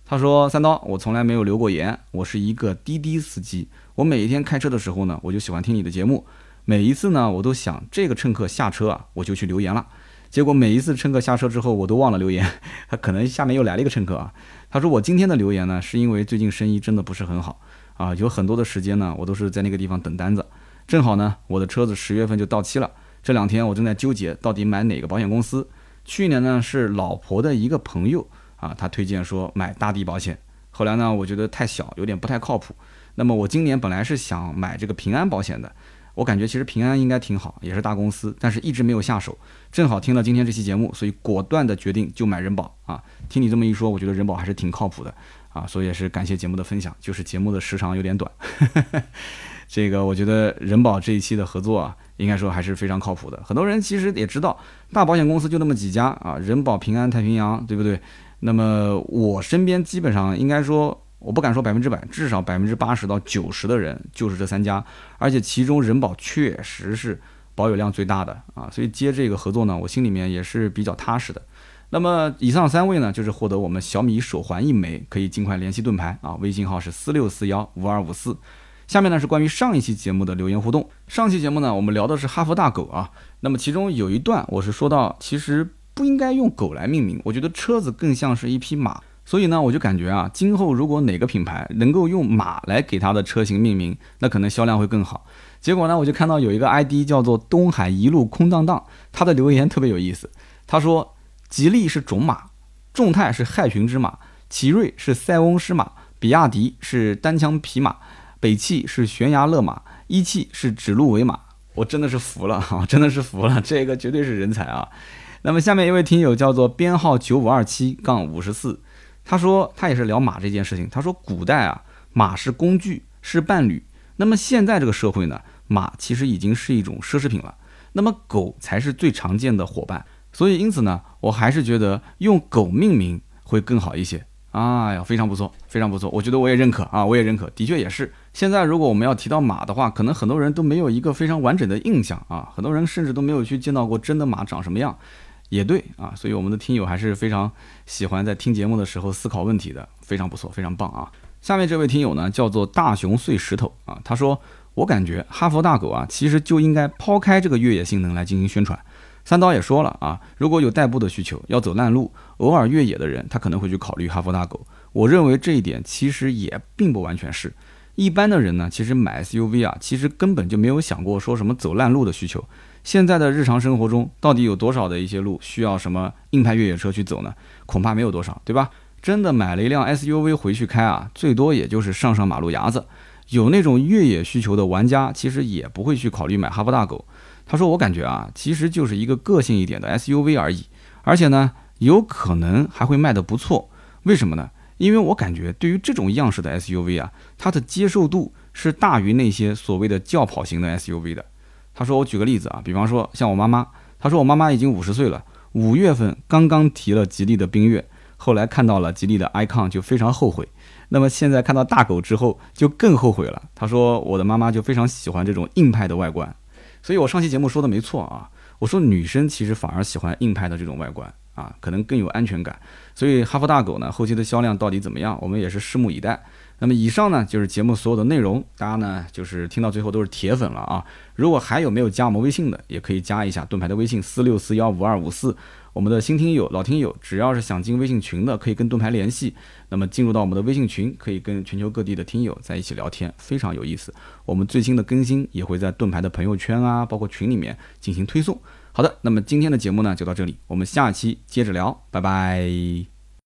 他说：“三刀，我从来没有留过言。我是一个滴滴司机。我每一天开车的时候呢，我就喜欢听你的节目。每一次呢，我都想这个乘客下车啊，我就去留言了。结果每一次乘客下车之后，我都忘了留言。他可能下面又来了一个乘客啊。他说我今天的留言呢，是因为最近生意真的不是很好啊，有很多的时间呢，我都是在那个地方等单子。正好呢，我的车子十月份就到期了。这两天我正在纠结到底买哪个保险公司。去年呢，是老婆的一个朋友。”啊，他推荐说买大地保险，后来呢，我觉得太小，有点不太靠谱。那么我今年本来是想买这个平安保险的，我感觉其实平安应该挺好，也是大公司，但是一直没有下手。正好听了今天这期节目，所以果断的决定就买人保啊。听你这么一说，我觉得人保还是挺靠谱的啊，所以也是感谢节目的分享，就是节目的时长有点短。<laughs> 这个我觉得人保这一期的合作啊，应该说还是非常靠谱的。很多人其实也知道，大保险公司就那么几家啊，人保、平安、太平洋，对不对？那么我身边基本上应该说，我不敢说百分之百，至少百分之八十到九十的人就是这三家，而且其中人保确实是保有量最大的啊，所以接这个合作呢，我心里面也是比较踏实的。那么以上三位呢，就是获得我们小米手环一枚，可以尽快联系盾牌啊，微信号是四六四幺五二五四。下面呢是关于上一期节目的留言互动。上期节目呢，我们聊的是哈佛大狗啊，那么其中有一段我是说到，其实不应该用狗来命名，我觉得车子更像是一匹马。所以呢，我就感觉啊，今后如果哪个品牌能够用马来给它的车型命名，那可能销量会更好。结果呢，我就看到有一个 <laughs> ID 叫做东海一路空荡荡，他的留言特别有意思。他说：“吉利是种马，众泰是害群之马，奇瑞是塞翁失马，比亚迪是单枪匹马，北汽是悬崖勒马，一汽是指鹿为马。”我真的是服了啊，<laughs> 真的是服了，这个绝对是人才啊。那么下面一位听友叫做编号九五二七杠五十四。他说他也是聊马这件事情。他说古代啊，马是工具，是伴侣。那么现在这个社会呢，马其实已经是一种奢侈品了。那么狗才是最常见的伙伴。所以因此呢，我还是觉得用狗命名会更好一些。哎呀，非常不错，非常不错。我觉得我也认可啊，我也认可。的确也是。现在如果我们要提到马的话，可能很多人都没有一个非常完整的印象啊，很多人甚至都没有去见到过真的马长什么样。也对啊，所以我们的听友还是非常喜欢在听节目的时候思考问题的，非常不错，非常棒啊！下面这位听友呢，叫做大熊碎石头啊，他说：“我感觉哈佛大狗啊，其实就应该抛开这个越野性能来进行宣传。”三刀也说了啊，如果有代步的需求，要走烂路，偶尔越野的人，他可能会去考虑哈佛大狗。我认为这一点其实也并不完全是。一般的人呢，其实买 SUV 啊，其实根本就没有想过说什么走烂路的需求。现在的日常生活中，到底有多少的一些路需要什么硬派越野车去走呢？恐怕没有多少，对吧？真的买了一辆 SUV 回去开啊，最多也就是上上马路牙子。有那种越野需求的玩家，其实也不会去考虑买哈弗大狗。他说：“我感觉啊，其实就是一个个性一点的 SUV 而已，而且呢，有可能还会卖得不错。为什么呢？因为我感觉对于这种样式的 SUV 啊，它的接受度是大于那些所谓的轿跑型的 SUV 的。”他说：“我举个例子啊，比方说像我妈妈，他说我妈妈已经五十岁了，五月份刚刚提了吉利的缤越，后来看到了吉利的 icon 就非常后悔。那么现在看到大狗之后就更后悔了。他说我的妈妈就非常喜欢这种硬派的外观，所以我上期节目说的没错啊，我说女生其实反而喜欢硬派的这种外观啊，可能更有安全感。所以哈弗大狗呢后期的销量到底怎么样，我们也是拭目以待。”那么以上呢就是节目所有的内容，大家呢就是听到最后都是铁粉了啊！如果还有没有加我们微信的，也可以加一下盾牌的微信四六四幺五二五四。我们的新听友、老听友，只要是想进微信群的，可以跟盾牌联系。那么进入到我们的微信群，可以跟全球各地的听友在一起聊天，非常有意思。我们最新的更新也会在盾牌的朋友圈啊，包括群里面进行推送。好的，那么今天的节目呢就到这里，我们下期接着聊，拜拜。